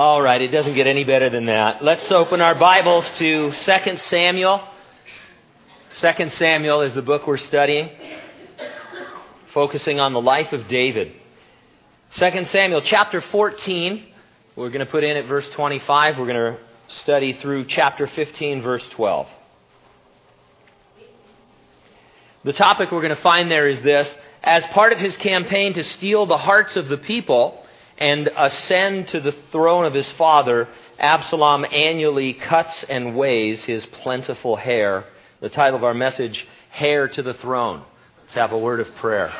All right, it doesn't get any better than that. Let's open our Bibles to 2 Samuel. 2 Samuel is the book we're studying, focusing on the life of David. 2 Samuel chapter 14, we're going to put in at verse 25. We're going to study through chapter 15, verse 12. The topic we're going to find there is this as part of his campaign to steal the hearts of the people and ascend to the throne of his father, Absalom annually cuts and weighs his plentiful hair. The title of our message, Hair to the Throne. Let's have a word of prayer.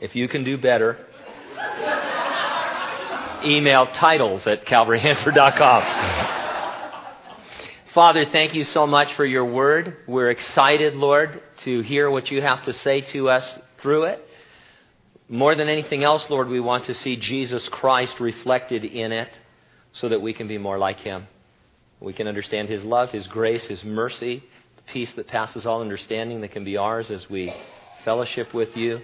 If you can do better, email titles at calvaryhanford.com. Father, thank you so much for your word. We're excited, Lord, to hear what you have to say to us through it. More than anything else, Lord, we want to see Jesus Christ reflected in it so that we can be more like him. We can understand his love, his grace, his mercy, the peace that passes all understanding that can be ours as we fellowship with you.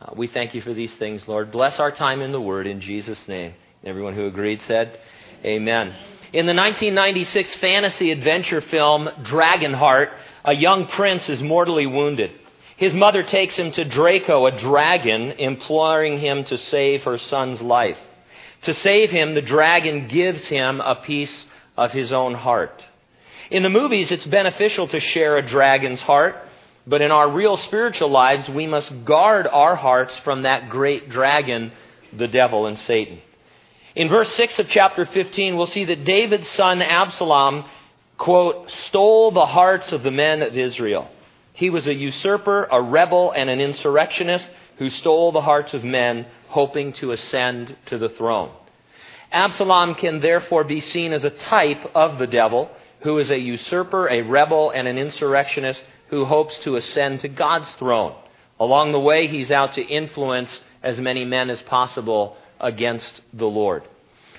Uh, we thank you for these things, Lord. Bless our time in the word in Jesus' name. Everyone who agreed said, Amen. In the 1996 fantasy adventure film Dragonheart, a young prince is mortally wounded. His mother takes him to Draco, a dragon, imploring him to save her son's life. To save him, the dragon gives him a piece of his own heart. In the movies, it's beneficial to share a dragon's heart, but in our real spiritual lives, we must guard our hearts from that great dragon, the devil and Satan. In verse 6 of chapter 15, we'll see that David's son Absalom, quote, stole the hearts of the men of Israel. He was a usurper, a rebel, and an insurrectionist who stole the hearts of men, hoping to ascend to the throne. Absalom can therefore be seen as a type of the devil, who is a usurper, a rebel, and an insurrectionist who hopes to ascend to God's throne. Along the way, he's out to influence as many men as possible against the Lord.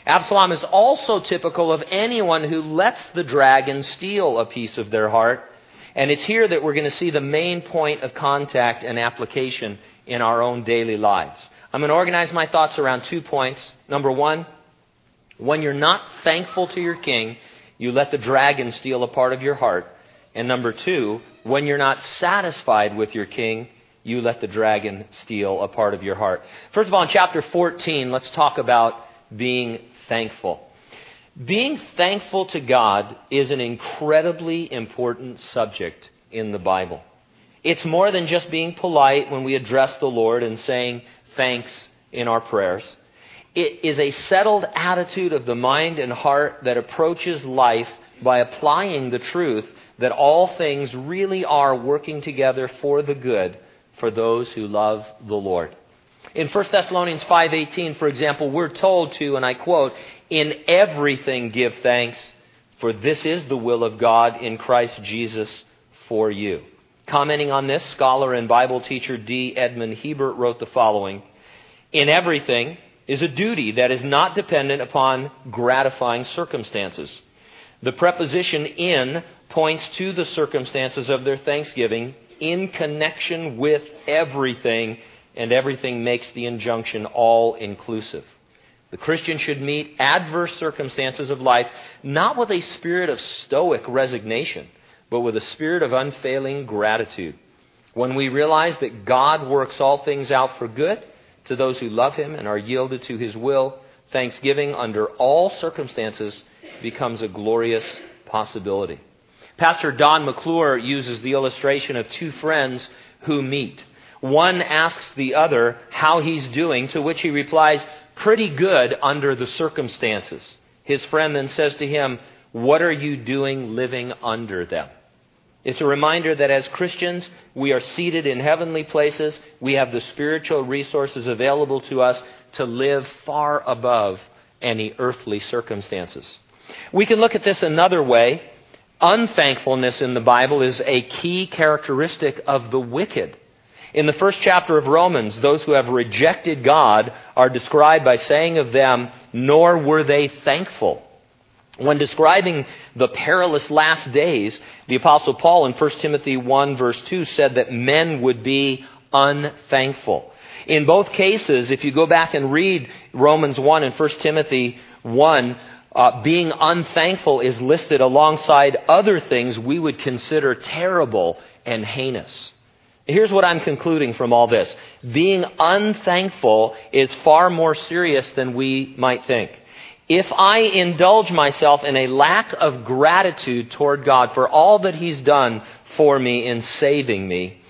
Absalom is also typical of anyone who lets the dragon steal a piece of their heart. And it's here that we're going to see the main point of contact and application in our own daily lives. I'm going to organize my thoughts around two points. Number one, when you're not thankful to your king, you let the dragon steal a part of your heart. And number two, when you're not satisfied with your king, you let the dragon steal a part of your heart. First of all, in chapter 14, let's talk about being thankful. Being thankful to God is an incredibly important subject in the Bible. It's more than just being polite when we address the Lord and saying thanks in our prayers. It is a settled attitude of the mind and heart that approaches life by applying the truth that all things really are working together for the good for those who love the Lord. In 1 Thessalonians 5:18, for example, we're told to and I quote, "In everything give thanks, for this is the will of God in Christ Jesus for you." Commenting on this, scholar and Bible teacher D. Edmond Hiebert wrote the following In everything is a duty that is not dependent upon gratifying circumstances. The preposition in points to the circumstances of their thanksgiving in connection with everything, and everything makes the injunction all inclusive. The Christian should meet adverse circumstances of life not with a spirit of stoic resignation, but with a spirit of unfailing gratitude. When we realize that God works all things out for good to those who love Him and are yielded to His will, thanksgiving under all circumstances becomes a glorious possibility. Pastor Don McClure uses the illustration of two friends who meet. One asks the other how he's doing, to which he replies, Pretty good under the circumstances. His friend then says to him, What are you doing living under them? It's a reminder that as Christians, we are seated in heavenly places. We have the spiritual resources available to us to live far above any earthly circumstances. We can look at this another way Unthankfulness in the Bible is a key characteristic of the wicked. In the first chapter of Romans, those who have rejected God are described by saying of them, nor were they thankful. When describing the perilous last days, the Apostle Paul in 1 Timothy 1, verse 2 said that men would be unthankful. In both cases, if you go back and read Romans 1 and 1 Timothy 1, uh, being unthankful is listed alongside other things we would consider terrible and heinous. Here's what I'm concluding from all this. Being unthankful is far more serious than we might think. If I indulge myself in a lack of gratitude toward God for all that He's done for me in saving me,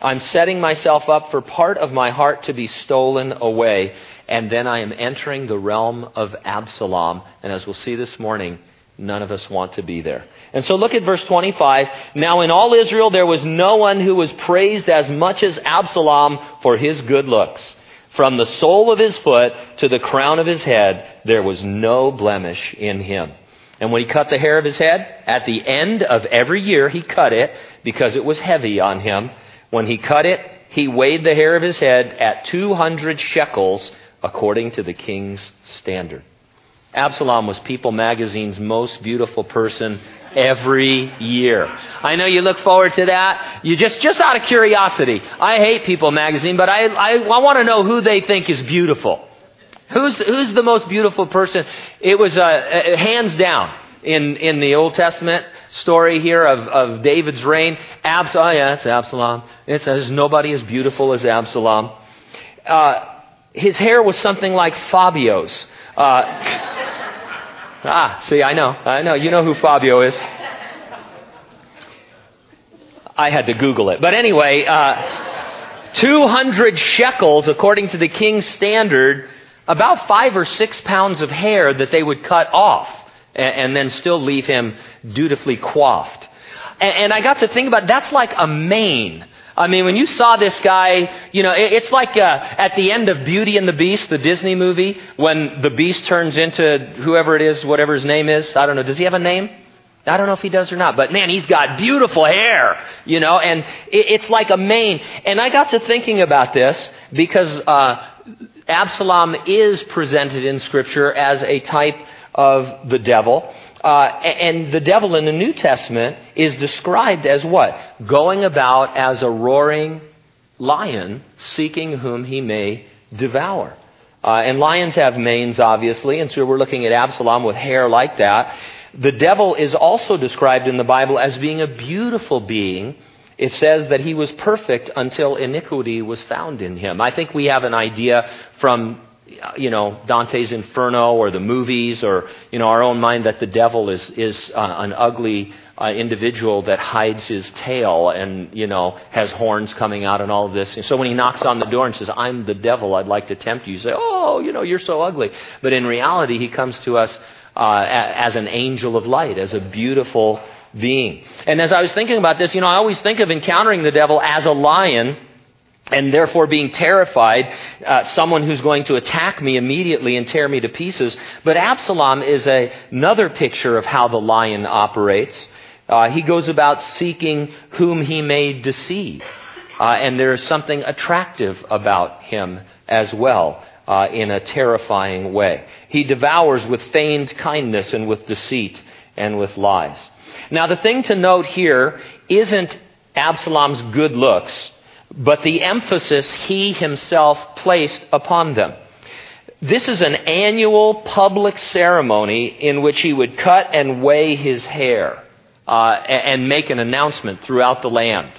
I'm setting myself up for part of my heart to be stolen away, and then I am entering the realm of Absalom. And as we'll see this morning, none of us want to be there. And so look at verse 25. Now in all Israel there was no one who was praised as much as Absalom for his good looks. From the sole of his foot to the crown of his head, there was no blemish in him. And when he cut the hair of his head, at the end of every year he cut it because it was heavy on him. When he cut it, he weighed the hair of his head at 200 shekels according to the king's standard. Absalom was People magazine's most beautiful person every year. I know you look forward to that. You just, just out of curiosity. I hate People magazine, but I, I, I want to know who they think is beautiful. Who's, who's the most beautiful person? It was, uh, uh hands down in, in the Old Testament story here of, of David's reign. Abs- oh, yeah, it's Absalom. It says nobody as beautiful as Absalom. Uh, his hair was something like Fabio's. Uh, ah, see, I know. I know. You know who Fabio is. I had to Google it. But anyway, uh, 200 shekels, according to the king's standard, about five or six pounds of hair that they would cut off and, and then still leave him dutifully coiffed. And, and I got to think about that's like a mane. I mean, when you saw this guy, you know, it's like uh, at the end of Beauty and the Beast, the Disney movie, when the beast turns into whoever it is, whatever his name is. I don't know. Does he have a name? I don't know if he does or not, but man, he's got beautiful hair, you know, and it's like a mane. And I got to thinking about this because uh, Absalom is presented in Scripture as a type of the devil. Uh, and the devil in the New Testament is described as what? Going about as a roaring lion, seeking whom he may devour. Uh, and lions have manes, obviously, and so we're looking at Absalom with hair like that. The devil is also described in the Bible as being a beautiful being. It says that he was perfect until iniquity was found in him. I think we have an idea from you know, Dante's Inferno or the movies or, you know, our own mind that the devil is, is uh, an ugly uh, individual that hides his tail and, you know, has horns coming out and all of this. And so when he knocks on the door and says, I'm the devil, I'd like to tempt you, you say, oh, you know, you're so ugly. But in reality, he comes to us uh, as an angel of light, as a beautiful being. And as I was thinking about this, you know, I always think of encountering the devil as a lion and therefore being terrified, uh, someone who's going to attack me immediately and tear me to pieces. But Absalom is a, another picture of how the lion operates. Uh, he goes about seeking whom he may deceive. Uh, and there is something attractive about him as well. Uh, in a terrifying way. He devours with feigned kindness and with deceit and with lies. Now, the thing to note here isn't Absalom's good looks but the emphasis he himself placed upon them. This is an annual public ceremony in which he would cut and weigh his hair uh, and make an announcement throughout the land.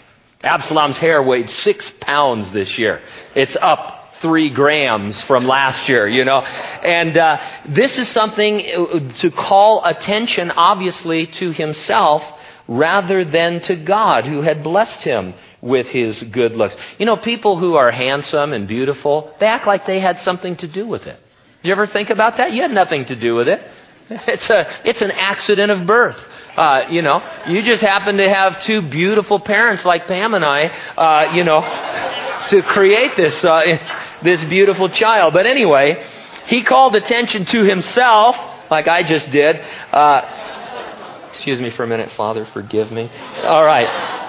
Absalom's hair weighed six pounds this year. It's up three grams from last year, you know. And uh, this is something uh, to call attention, obviously, to himself rather than to God who had blessed him with his good looks. You know, people who are handsome and beautiful, they act like they had something to do with it. You ever think about that? You had nothing to do with it. It's a it's an accident of birth. Uh, you know, you just happen to have two beautiful parents like Pam and I. Uh, you know, to create this uh, this beautiful child. But anyway, he called attention to himself, like I just did. Uh, excuse me for a minute, Father. Forgive me. All right.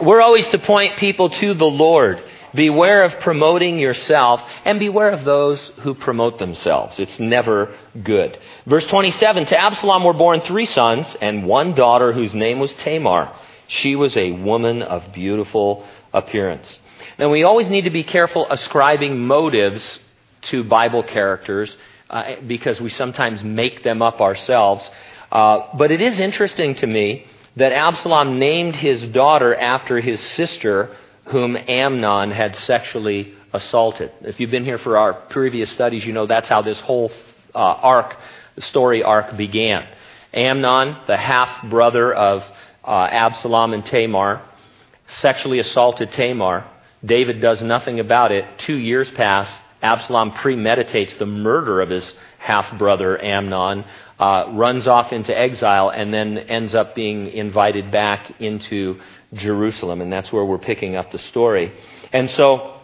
We're always to point people to the Lord. Beware of promoting yourself and beware of those who promote themselves. It's never good. Verse 27 To Absalom were born three sons and one daughter whose name was Tamar. She was a woman of beautiful appearance. Now, we always need to be careful ascribing motives to Bible characters uh, because we sometimes make them up ourselves. Uh, but it is interesting to me that Absalom named his daughter after his sister, whom Amnon had sexually assaulted. If you've been here for our previous studies, you know that's how this whole uh, arc, story arc began. Amnon, the half brother of uh, Absalom and Tamar, sexually assaulted Tamar. David does nothing about it. Two years pass. Absalom premeditates the murder of his half brother Amnon, uh, runs off into exile, and then ends up being invited back into Jerusalem. And that's where we're picking up the story. And so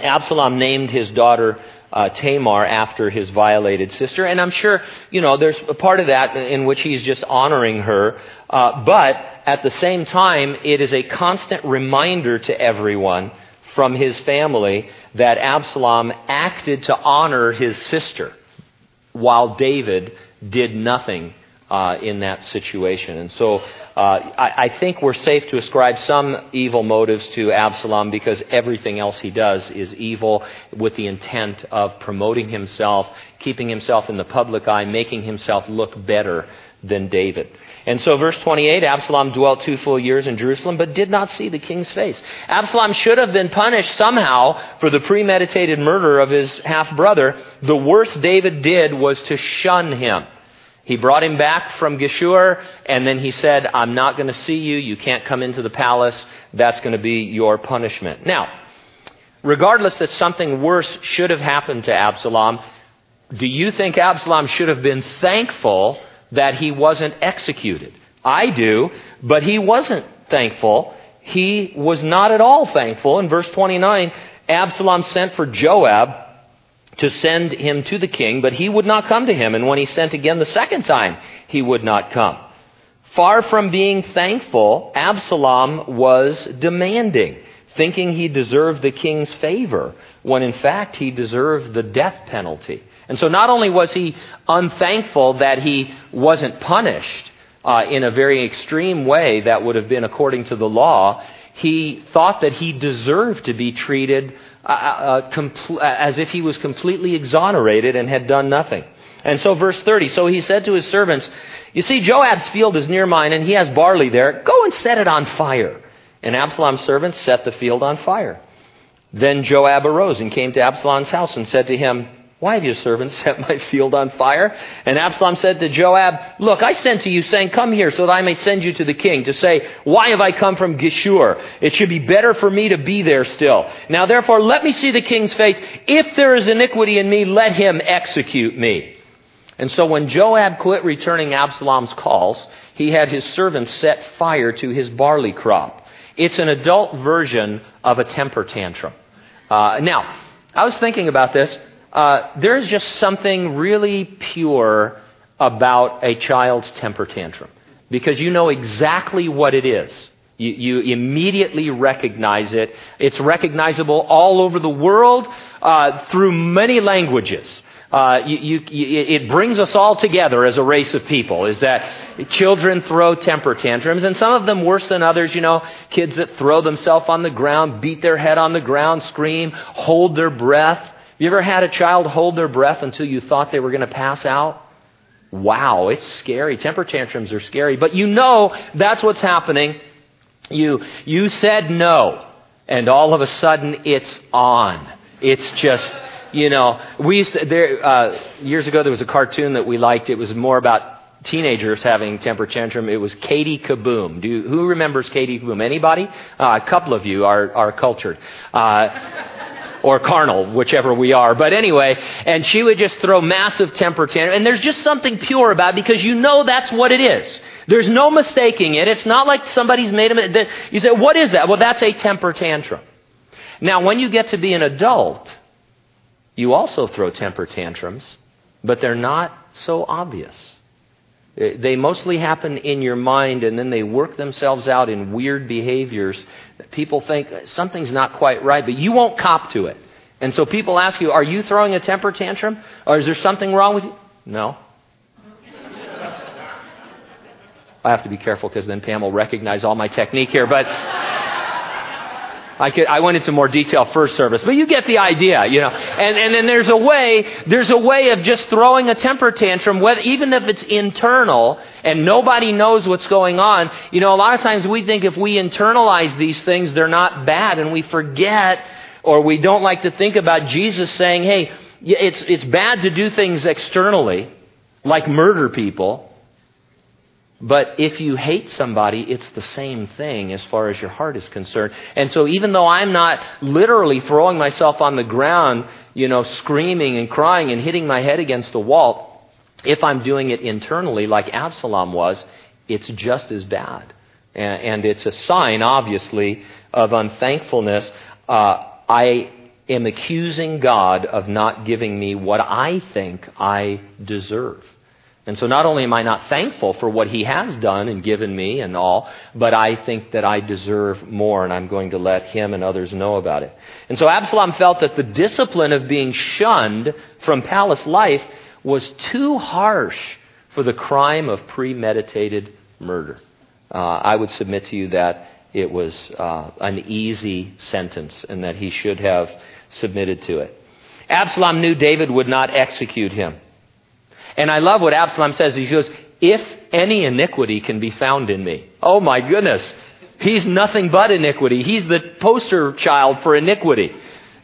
Absalom named his daughter uh, Tamar after his violated sister. And I'm sure, you know, there's a part of that in which he's just honoring her. Uh, but at the same time, it is a constant reminder to everyone from his family that Absalom acted to honor his sister while David did nothing uh, in that situation. And so uh, I, I, think we're safe to ascribe some evil motives to Absalom because everything else he does is evil with the intent of promoting himself, keeping himself in the public eye, making himself look better than David. And so, verse 28 Absalom dwelt two full years in Jerusalem, but did not see the king's face. Absalom should have been punished somehow for the premeditated murder of his half brother. The worst David did was to shun him. He brought him back from Geshur, and then he said, I'm not going to see you. You can't come into the palace. That's going to be your punishment. Now, regardless that something worse should have happened to Absalom, do you think Absalom should have been thankful that he wasn't executed. I do, but he wasn't thankful. He was not at all thankful. In verse 29, Absalom sent for Joab to send him to the king, but he would not come to him. And when he sent again the second time, he would not come. Far from being thankful, Absalom was demanding, thinking he deserved the king's favor, when in fact he deserved the death penalty. And so not only was he unthankful that he wasn't punished uh, in a very extreme way that would have been according to the law, he thought that he deserved to be treated uh, uh, compl- as if he was completely exonerated and had done nothing. And so, verse 30 So he said to his servants, You see, Joab's field is near mine, and he has barley there. Go and set it on fire. And Absalom's servants set the field on fire. Then Joab arose and came to Absalom's house and said to him, why have your servants set my field on fire? And Absalom said to Joab, Look, I sent to you saying, Come here so that I may send you to the king to say, Why have I come from Geshur? It should be better for me to be there still. Now therefore let me see the king's face. If there is iniquity in me, let him execute me. And so when Joab quit returning Absalom's calls, he had his servants set fire to his barley crop. It's an adult version of a temper tantrum. Uh, now, I was thinking about this uh, there's just something really pure about a child's temper tantrum because you know exactly what it is. You, you immediately recognize it. It's recognizable all over the world uh, through many languages. Uh, you, you, it brings us all together as a race of people is that children throw temper tantrums and some of them worse than others you know kids that throw themselves on the ground beat their head on the ground scream hold their breath you ever had a child hold their breath until you thought they were going to pass out? Wow, it's scary. Temper tantrums are scary, but you know that's what's happening. You, you said no, and all of a sudden it's on. It's just, you know, we used to, there, uh, years ago there was a cartoon that we liked. It was more about teenagers having temper tantrum. It was Katie Kaboom. Do who remembers Katie Kaboom? Anybody? Uh, a couple of you are, are cultured. Uh, or carnal, whichever we are. But anyway, and she would just throw massive temper tantrums. And there's just something pure about it because you know that's what it is. There's no mistaking it. It's not like somebody's made a. You say, what is that? Well, that's a temper tantrum. Now, when you get to be an adult, you also throw temper tantrums, but they're not so obvious. Uh, they mostly happen in your mind and then they work themselves out in weird behaviors that people think something's not quite right, but you won't cop to it. And so people ask you, Are you throwing a temper tantrum? Or is there something wrong with you? No. I have to be careful because then Pam will recognize all my technique here. But I could, I went into more detail first service, but you get the idea, you know. And, and then there's a way, there's a way of just throwing a temper tantrum, whether, even if it's internal and nobody knows what's going on. You know, a lot of times we think if we internalize these things, they're not bad and we forget or we don't like to think about Jesus saying, hey, it's, it's bad to do things externally, like murder people. But if you hate somebody, it's the same thing as far as your heart is concerned. And so even though I'm not literally throwing myself on the ground, you know, screaming and crying and hitting my head against the wall, if I'm doing it internally like Absalom was, it's just as bad. And, it's a sign, obviously, of unthankfulness. Uh, I am accusing God of not giving me what I think I deserve. And so not only am I not thankful for what he has done and given me and all, but I think that I deserve more and I'm going to let him and others know about it. And so Absalom felt that the discipline of being shunned from palace life was too harsh for the crime of premeditated murder. Uh, I would submit to you that it was uh, an easy sentence and that he should have submitted to it. Absalom knew David would not execute him. And I love what Absalom says. He goes, If any iniquity can be found in me. Oh my goodness. He's nothing but iniquity. He's the poster child for iniquity.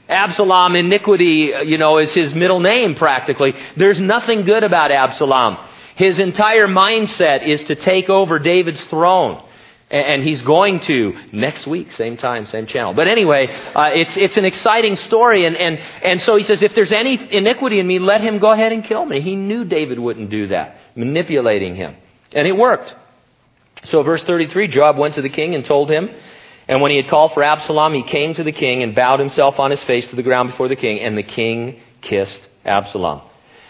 Absalom, iniquity, you know, is his middle name practically. There's nothing good about Absalom. His entire mindset is to take over David's throne. And he's going to next week, same time, same channel. But anyway, uh, it's, it's an exciting story. And, and, and so he says, if there's any iniquity in me, let him go ahead and kill me. He knew David wouldn't do that, manipulating him. And it worked. So verse 33, Joab went to the king and told him, and when he had called for Absalom, he came to the king and bowed himself on his face to the ground before the king, and the king kissed Absalom.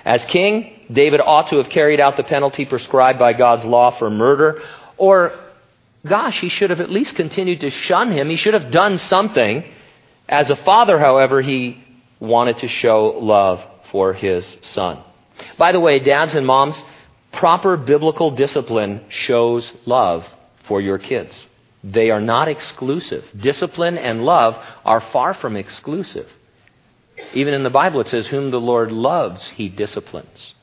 As king, David ought to have carried out the penalty prescribed by God's law for murder, or Gosh, he should have at least continued to shun him. He should have done something. As a father, however, he wanted to show love for his son. By the way, dads and moms, proper biblical discipline shows love for your kids. They are not exclusive. Discipline and love are far from exclusive. Even in the Bible, it says, Whom the Lord loves, he disciplines.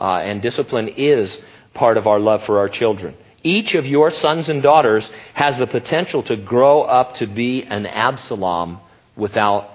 Uh, and discipline is part of our love for our children. Each of your sons and daughters has the potential to grow up to be an Absalom without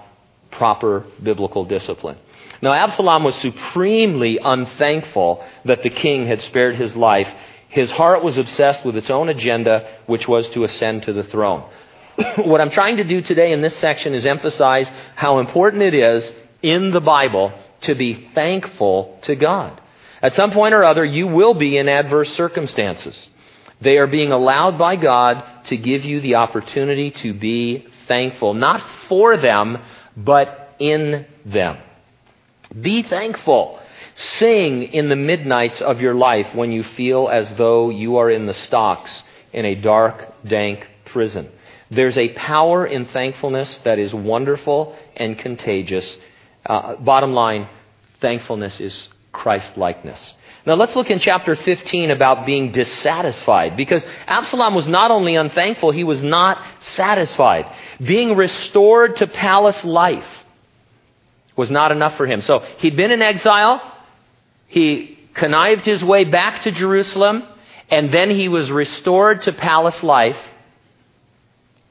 proper biblical discipline. Now, Absalom was supremely unthankful that the king had spared his life. His heart was obsessed with its own agenda, which was to ascend to the throne. what I'm trying to do today in this section is emphasize how important it is in the Bible to be thankful to God. At some point or other, you will be in adverse circumstances. They are being allowed by God to give you the opportunity to be thankful, not for them, but in them. Be thankful. Sing in the midnights of your life when you feel as though you are in the stocks in a dark, dank prison. There's a power in thankfulness that is wonderful and contagious. Uh, bottom line, thankfulness is Christ likeness. Now let's look in chapter 15 about being dissatisfied because Absalom was not only unthankful, he was not satisfied. Being restored to palace life was not enough for him. So he'd been in exile, he connived his way back to Jerusalem, and then he was restored to palace life.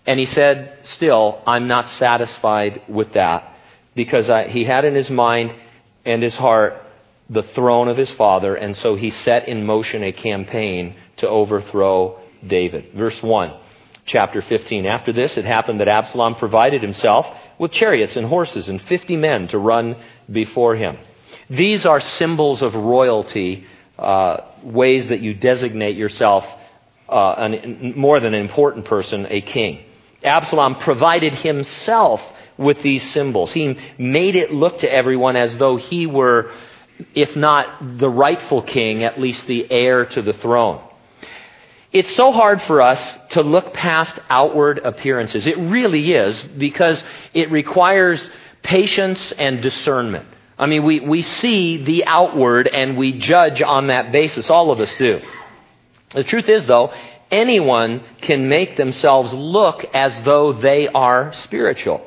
And he said, Still, I'm not satisfied with that because I, he had in his mind and his heart the throne of his father, and so he set in motion a campaign to overthrow David. Verse 1, chapter 15. After this, it happened that Absalom provided himself with chariots and horses and 50 men to run before him. These are symbols of royalty, uh, ways that you designate yourself uh, an, more than an important person, a king. Absalom provided himself with these symbols. He made it look to everyone as though he were if not the rightful king, at least the heir to the throne. It's so hard for us to look past outward appearances. It really is because it requires patience and discernment. I mean, we, we see the outward and we judge on that basis. All of us do. The truth is, though, anyone can make themselves look as though they are spiritual.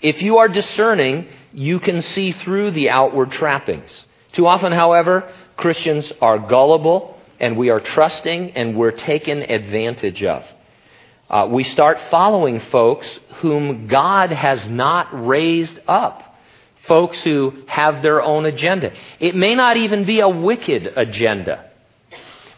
If you are discerning, you can see through the outward trappings. Too often, however, Christians are gullible and we are trusting and we're taken advantage of. Uh, we start following folks whom God has not raised up. Folks who have their own agenda. It may not even be a wicked agenda,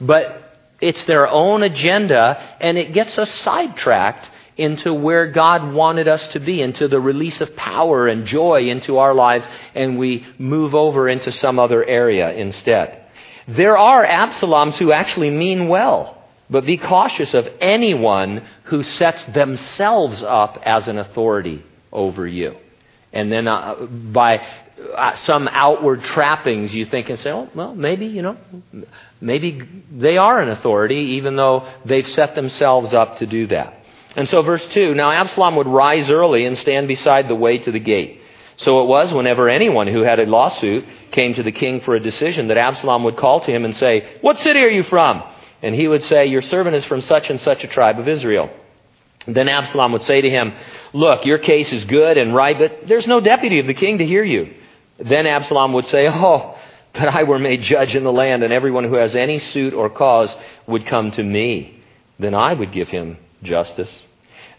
but it's their own agenda and it gets us sidetracked into where God wanted us to be, into the release of power and joy into our lives, and we move over into some other area instead. There are Absaloms who actually mean well, but be cautious of anyone who sets themselves up as an authority over you. And then uh, by uh, some outward trappings, you think and say, oh, well, maybe, you know, maybe they are an authority, even though they've set themselves up to do that. And so, verse 2 Now Absalom would rise early and stand beside the way to the gate. So it was whenever anyone who had a lawsuit came to the king for a decision that Absalom would call to him and say, What city are you from? And he would say, Your servant is from such and such a tribe of Israel. Then Absalom would say to him, Look, your case is good and right, but there's no deputy of the king to hear you. Then Absalom would say, Oh, that I were made judge in the land, and everyone who has any suit or cause would come to me. Then I would give him justice.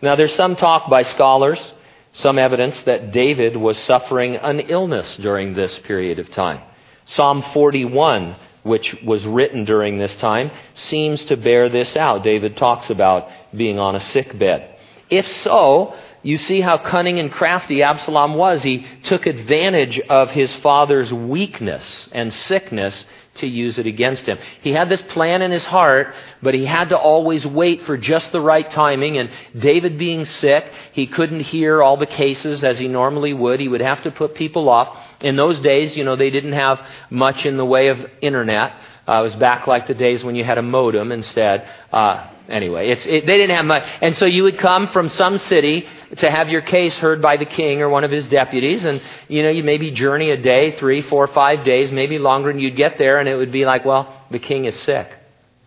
Now, there's some talk by scholars, some evidence that David was suffering an illness during this period of time. Psalm 41, which was written during this time, seems to bear this out. David talks about being on a sick bed. If so, you see how cunning and crafty Absalom was. He took advantage of his father's weakness and sickness to use it against him. He had this plan in his heart, but he had to always wait for just the right timing. And David being sick, he couldn't hear all the cases as he normally would. He would have to put people off. In those days, you know, they didn't have much in the way of internet. Uh, it was back like the days when you had a modem instead. Uh, anyway, it, they didn't have much. And so you would come from some city to have your case heard by the king or one of his deputies. And, you know, you maybe journey a day, three, four, five days, maybe longer, and you'd get there and it would be like, well, the king is sick.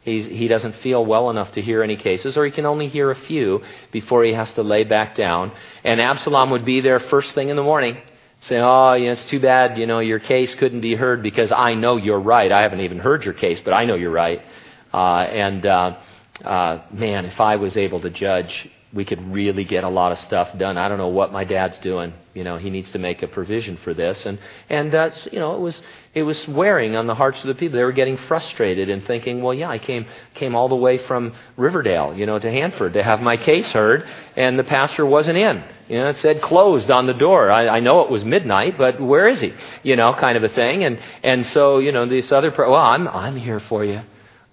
He's, he doesn't feel well enough to hear any cases, or he can only hear a few before he has to lay back down. And Absalom would be there first thing in the morning, saying, Oh, know, it's too bad, you know, your case couldn't be heard because I know you're right. I haven't even heard your case, but I know you're right. Uh, and, uh, uh, man, if I was able to judge we could really get a lot of stuff done. I don't know what my dad's doing. You know, he needs to make a provision for this, and and uh, you know, it was it was wearing on the hearts of the people. They were getting frustrated and thinking, well, yeah, I came came all the way from Riverdale, you know, to Hanford to have my case heard, and the pastor wasn't in. You know, it said closed on the door. I, I know it was midnight, but where is he? You know, kind of a thing. And and so you know, this other, pro- well, I'm I'm here for you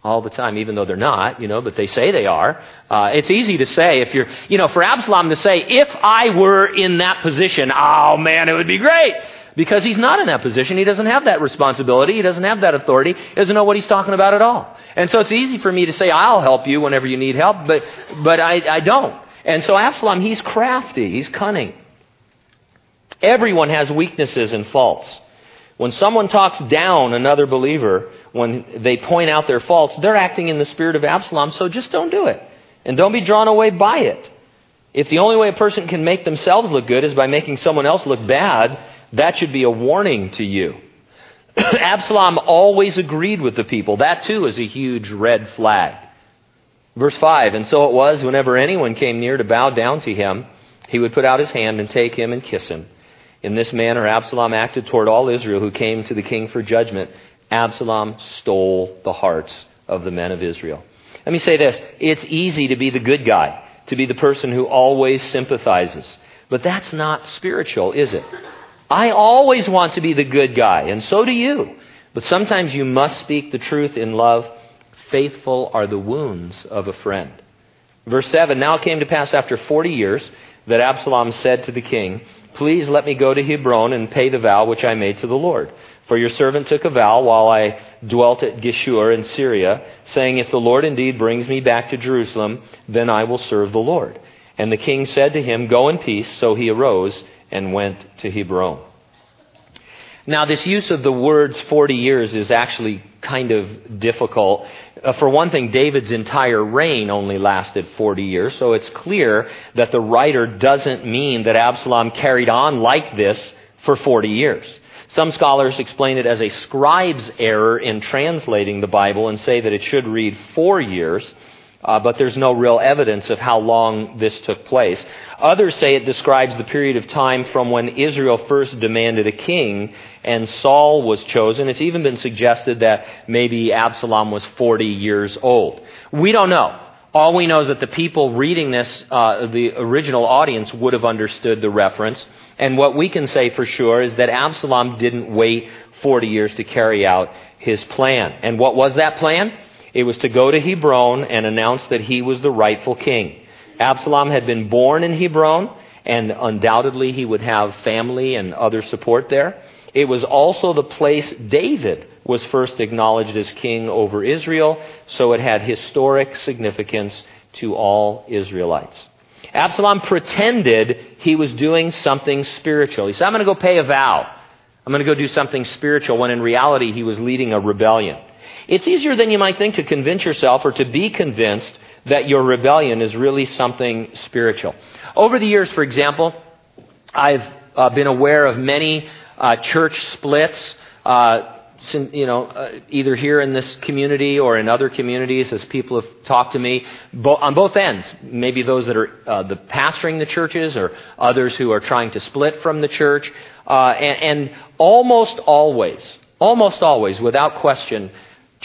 all the time, even though they're not, you know, but they say they are. Uh, it's easy to say if you're, you know, for Absalom to say, if I were in that position, oh man, it would be great. Because he's not in that position. He doesn't have that responsibility. He doesn't have that authority. He doesn't know what he's talking about at all. And so it's easy for me to say, I'll help you whenever you need help, but, but I, I don't. And so Absalom, he's crafty. He's cunning. Everyone has weaknesses and faults. When someone talks down another believer, when they point out their faults, they're acting in the spirit of Absalom, so just don't do it. And don't be drawn away by it. If the only way a person can make themselves look good is by making someone else look bad, that should be a warning to you. Absalom always agreed with the people. That too is a huge red flag. Verse 5 And so it was, whenever anyone came near to bow down to him, he would put out his hand and take him and kiss him. In this manner, Absalom acted toward all Israel who came to the king for judgment. Absalom stole the hearts of the men of Israel. Let me say this it's easy to be the good guy, to be the person who always sympathizes. But that's not spiritual, is it? I always want to be the good guy, and so do you. But sometimes you must speak the truth in love. Faithful are the wounds of a friend. Verse 7 Now it came to pass after 40 years that Absalom said to the king, Please let me go to Hebron and pay the vow which I made to the Lord. For your servant took a vow while I dwelt at Geshur in Syria, saying, If the Lord indeed brings me back to Jerusalem, then I will serve the Lord. And the king said to him, Go in peace. So he arose and went to Hebron. Now, this use of the words 40 years is actually kind of difficult. Uh, for one thing, David's entire reign only lasted 40 years, so it's clear that the writer doesn't mean that Absalom carried on like this for 40 years. Some scholars explain it as a scribe's error in translating the Bible and say that it should read four years uh, but there's no real evidence of how long this took place. Others say it describes the period of time from when Israel first demanded a king and Saul was chosen. It's even been suggested that maybe Absalom was 40 years old. We don't know. All we know is that the people reading this, uh, the original audience, would have understood the reference. And what we can say for sure is that Absalom didn't wait 40 years to carry out his plan. And what was that plan? It was to go to Hebron and announce that he was the rightful king. Absalom had been born in Hebron, and undoubtedly he would have family and other support there. It was also the place David was first acknowledged as king over Israel, so it had historic significance to all Israelites. Absalom pretended he was doing something spiritual. He said, I'm going to go pay a vow. I'm going to go do something spiritual, when in reality he was leading a rebellion. It's easier than you might think to convince yourself or to be convinced that your rebellion is really something spiritual. Over the years, for example, I've uh, been aware of many uh, church splits. Uh, you know, uh, either here in this community or in other communities, as people have talked to me, on both ends. Maybe those that are uh, the pastoring the churches, or others who are trying to split from the church, uh, and, and almost always, almost always, without question,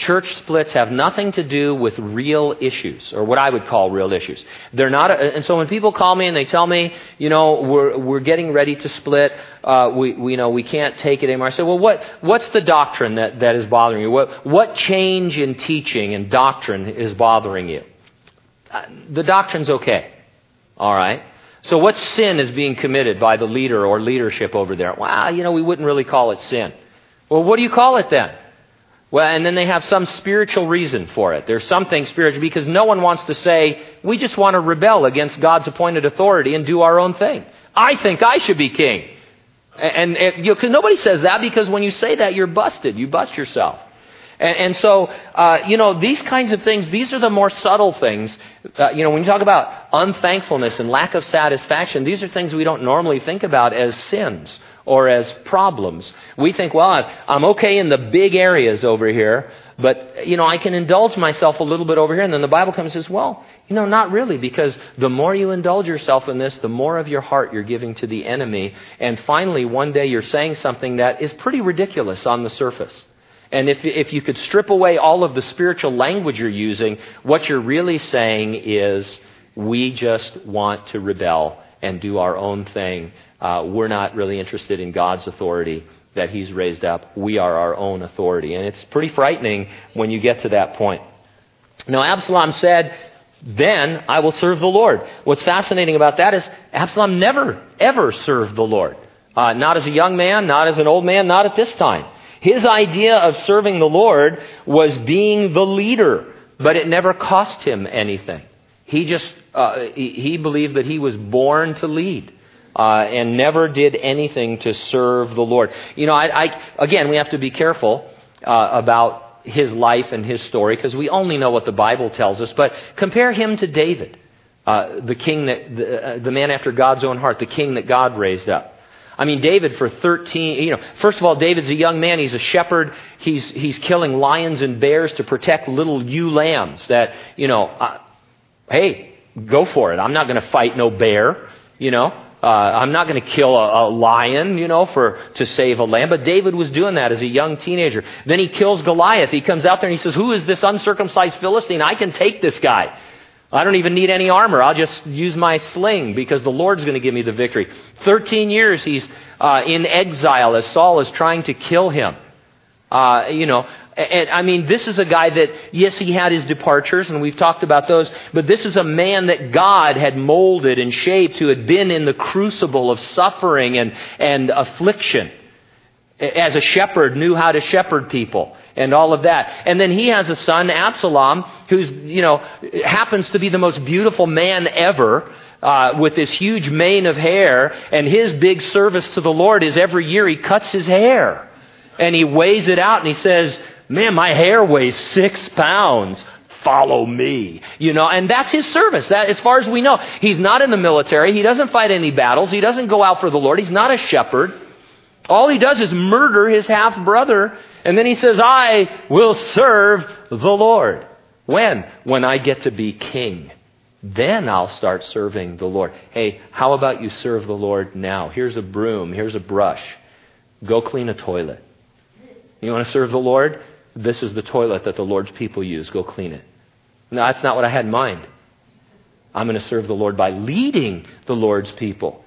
Church splits have nothing to do with real issues, or what I would call real issues. They're not, a, and so when people call me and they tell me, you know, we're, we're getting ready to split, uh, we, we, you know, we can't take it anymore. I say, well, what, what's the doctrine that, that is bothering you? What, what change in teaching and doctrine is bothering you? Uh, the doctrine's okay. All right. So what sin is being committed by the leader or leadership over there? Well, you know, we wouldn't really call it sin. Well, what do you call it then? Well, and then they have some spiritual reason for it. There's something spiritual because no one wants to say, we just want to rebel against God's appointed authority and do our own thing. I think I should be king. And, and you know, nobody says that because when you say that, you're busted. You bust yourself. And, and so, uh, you know, these kinds of things, these are the more subtle things. Uh, you know, when you talk about unthankfulness and lack of satisfaction, these are things we don't normally think about as sins or as problems. We think, well, I'm okay in the big areas over here, but, you know, I can indulge myself a little bit over here. And then the Bible comes and says, well, you know, not really, because the more you indulge yourself in this, the more of your heart you're giving to the enemy. And finally, one day you're saying something that is pretty ridiculous on the surface. And if, if you could strip away all of the spiritual language you're using, what you're really saying is, we just want to rebel and do our own thing uh, we're not really interested in God's authority that He's raised up. We are our own authority. And it's pretty frightening when you get to that point. Now, Absalom said, Then I will serve the Lord. What's fascinating about that is Absalom never, ever served the Lord. Uh, not as a young man, not as an old man, not at this time. His idea of serving the Lord was being the leader, but it never cost him anything. He just, uh, he, he believed that he was born to lead uh, and never did anything to serve the Lord. You know, I, I again, we have to be careful uh, about his life and his story because we only know what the Bible tells us. But compare him to David, uh, the king that the, uh, the man after God's own heart, the king that God raised up. I mean, David for 13, you know, first of all, David's a young man. He's a shepherd. He's, he's killing lions and bears to protect little ewe lambs that, you know, uh, hey, go for it. I'm not going to fight no bear, you know. Uh, I'm not going to kill a, a, lion, you know, for to save a lamb. But David was doing that as a young teenager. Then he kills Goliath. He comes out there and he says, "Who is this uncircumcised Philistine? I can take this guy. I don't even need any armor. I'll just use my sling because the Lord's going to give me the victory." Thirteen years he's uh, in exile as Saul is trying to kill him. Uh, you know, and I mean, this is a guy that, yes, he had his departures, and we've talked about those, but this is a man that God had molded and shaped who had been in the crucible of suffering and, and affliction. As a shepherd, knew how to shepherd people and all of that. And then he has a son, Absalom, who's, you know, happens to be the most beautiful man ever. Uh, with this huge mane of hair, and his big service to the Lord is every year he cuts his hair. And he weighs it out and he says, Man, my hair weighs six pounds. Follow me. You know, and that's his service. That, as far as we know, he's not in the military. He doesn't fight any battles. He doesn't go out for the Lord. He's not a shepherd. All he does is murder his half brother, and then he says, I will serve the Lord. When? When I get to be king. Then I'll start serving the Lord. Hey, how about you serve the Lord now? Here's a broom, here's a brush. Go clean a toilet. You want to serve the Lord? This is the toilet that the Lord's people use. Go clean it. No, that's not what I had in mind. I'm going to serve the Lord by leading the Lord's people.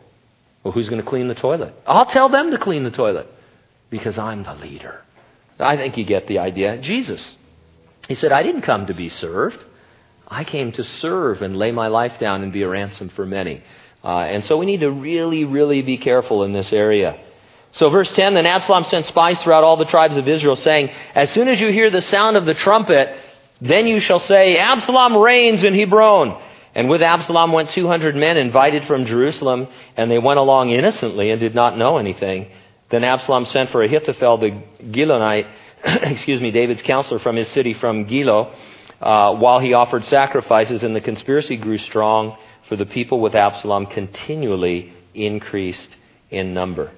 Well, who's going to clean the toilet? I'll tell them to clean the toilet because I'm the leader. I think you get the idea. Jesus. He said, I didn't come to be served. I came to serve and lay my life down and be a ransom for many. Uh, and so we need to really, really be careful in this area. So, verse 10 Then Absalom sent spies throughout all the tribes of Israel, saying, As soon as you hear the sound of the trumpet, then you shall say, Absalom reigns in Hebron. And with Absalom went 200 men invited from Jerusalem, and they went along innocently and did not know anything. Then Absalom sent for Ahithophel the Gilonite, excuse me, David's counselor from his city from Gilo, uh, while he offered sacrifices, and the conspiracy grew strong, for the people with Absalom continually increased in number.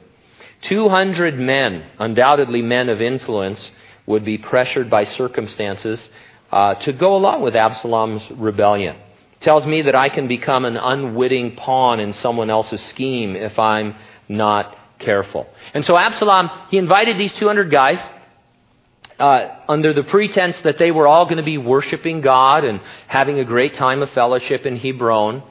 200 men, undoubtedly men of influence, would be pressured by circumstances uh, to go along with Absalom's rebellion. Tells me that I can become an unwitting pawn in someone else's scheme if I'm not careful. And so Absalom, he invited these 200 guys uh, under the pretense that they were all going to be worshiping God and having a great time of fellowship in Hebron.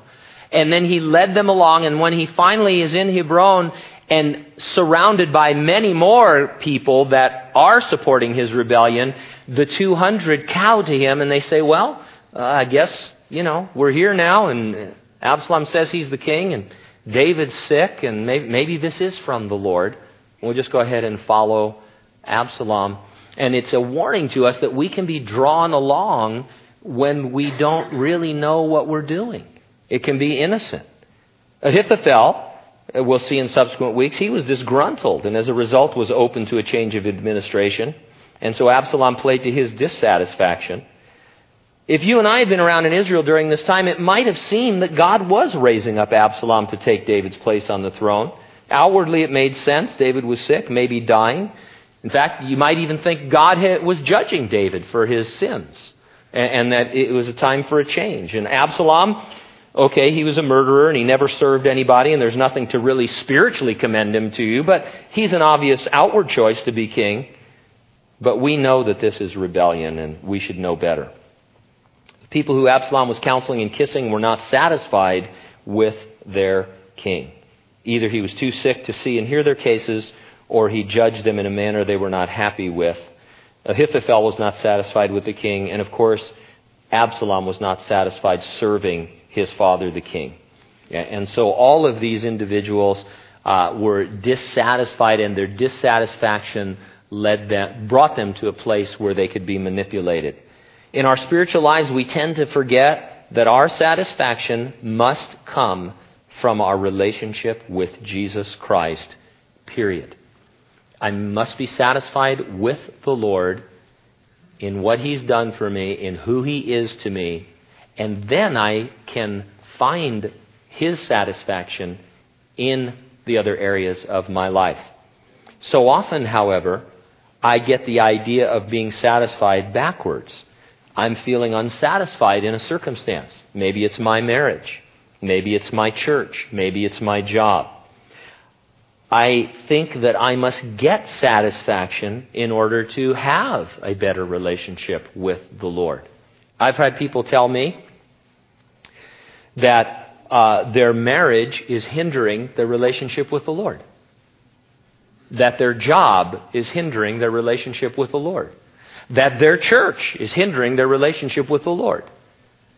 And then he led them along, and when he finally is in Hebron and surrounded by many more people that are supporting his rebellion, the 200 cow to him and they say, Well, uh, I guess, you know, we're here now, and Absalom says he's the king, and David's sick, and maybe, maybe this is from the Lord. We'll just go ahead and follow Absalom. And it's a warning to us that we can be drawn along when we don't really know what we're doing. It can be innocent. Ahithophel, Uh, we'll see in subsequent weeks, he was disgruntled and as a result was open to a change of administration. And so Absalom played to his dissatisfaction. If you and I had been around in Israel during this time, it might have seemed that God was raising up Absalom to take David's place on the throne. Outwardly, it made sense. David was sick, maybe dying. In fact, you might even think God was judging David for his sins and that it was a time for a change. And Absalom, okay, he was a murderer and he never served anybody, and there's nothing to really spiritually commend him to you, but he's an obvious outward choice to be king. But we know that this is rebellion, and we should know better. The people who Absalom was counseling and kissing were not satisfied with their king. Either he was too sick to see and hear their cases, or he judged them in a manner they were not happy with. Ahithophel was not satisfied with the king, and of course, Absalom was not satisfied serving his father, the king. And so all of these individuals uh, were dissatisfied, and their dissatisfaction led them, brought them to a place where they could be manipulated. In our spiritual lives, we tend to forget that our satisfaction must come from our relationship with Jesus Christ, period. I must be satisfied with the Lord in what He's done for me, in who He is to me, and then I can find His satisfaction in the other areas of my life. So often, however, I get the idea of being satisfied backwards. I'm feeling unsatisfied in a circumstance. Maybe it's my marriage. Maybe it's my church. Maybe it's my job. I think that I must get satisfaction in order to have a better relationship with the Lord. I've had people tell me that uh, their marriage is hindering their relationship with the Lord, that their job is hindering their relationship with the Lord, that their church is hindering their relationship with the Lord.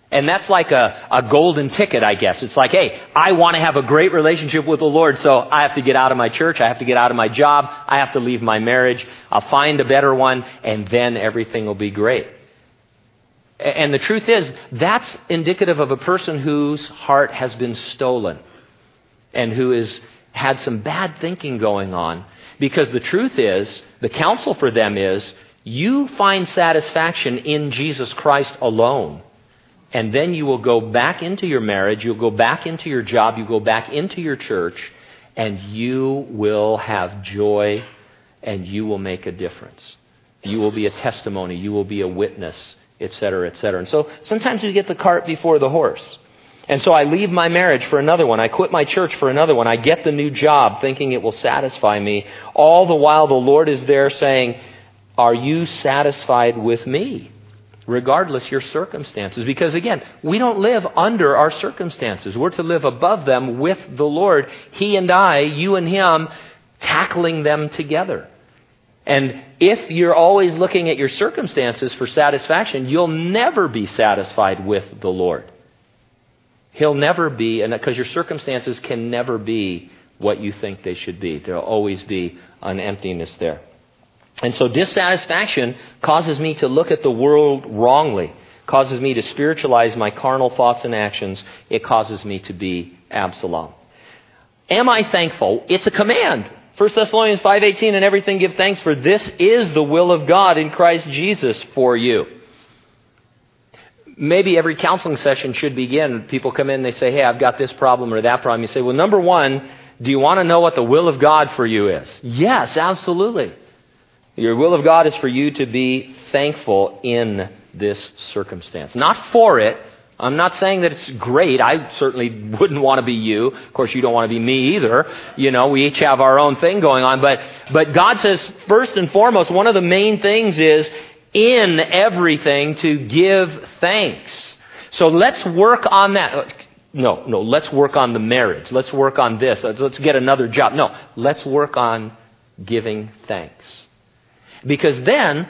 And that's like a, a golden ticket, I guess. It's like, hey, I want to have a great relationship with the Lord, so I have to get out of my church, I have to get out of my job, I have to leave my marriage, I'll find a better one, and then everything will be great. And the truth is, that's indicative of a person whose heart has been stolen and who has had some bad thinking going on. Because the truth is, the counsel for them is, you find satisfaction in Jesus Christ alone. And then you will go back into your marriage, you'll go back into your job, you go back into your church, and you will have joy and you will make a difference. You will be a testimony, you will be a witness, etc., etc. And so sometimes we get the cart before the horse. And so I leave my marriage for another one. I quit my church for another one. I get the new job thinking it will satisfy me. All the while the Lord is there saying, Are you satisfied with me? Regardless your circumstances. Because again, we don't live under our circumstances. We're to live above them with the Lord. He and I, you and Him, tackling them together. And if you're always looking at your circumstances for satisfaction, you'll never be satisfied with the Lord. He'll never be, because your circumstances can never be what you think they should be. There'll always be an emptiness there. And so dissatisfaction causes me to look at the world wrongly, causes me to spiritualize my carnal thoughts and actions. It causes me to be Absalom. Am I thankful? It's a command. 1 Thessalonians 5:18 and everything give thanks for this is the will of God in Christ Jesus for you. Maybe every counseling session should begin. People come in they say, Hey, I've got this problem or that problem. You say, Well, number one, do you want to know what the will of God for you is? Yes, absolutely. Your will of God is for you to be thankful in this circumstance. Not for it. I'm not saying that it's great. I certainly wouldn't want to be you. Of course, you don't want to be me either. You know, we each have our own thing going on. But, but God says, first and foremost, one of the main things is in everything to give thanks. So let's work on that. No, no, let's work on the marriage. Let's work on this. Let's get another job. No, let's work on giving thanks. Because then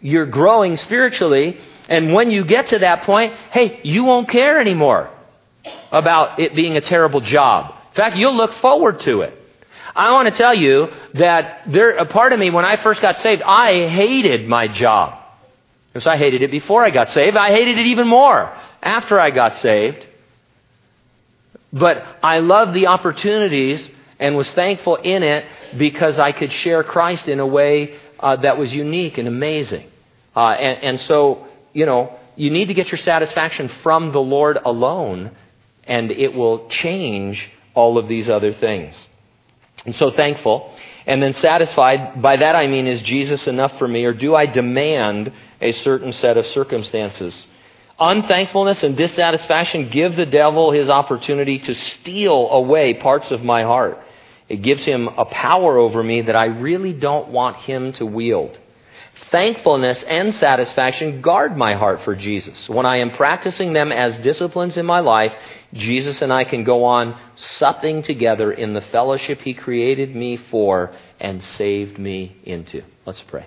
you're growing spiritually, and when you get to that point, hey, you won't care anymore about it being a terrible job. In fact, you'll look forward to it. I want to tell you that there, a part of me, when I first got saved, I hated my job. Because I hated it before I got saved. I hated it even more after I got saved. But I loved the opportunities and was thankful in it because I could share Christ in a way uh, that was unique and amazing. Uh, and, and so, you know, you need to get your satisfaction from the Lord alone, and it will change all of these other things. And so thankful. And then satisfied, by that I mean, is Jesus enough for me, or do I demand a certain set of circumstances? Unthankfulness and dissatisfaction give the devil his opportunity to steal away parts of my heart. It gives him a power over me that I really don't want him to wield. Thankfulness and satisfaction guard my heart for Jesus. When I am practicing them as disciplines in my life, Jesus and I can go on supping together in the fellowship he created me for and saved me into. Let's pray.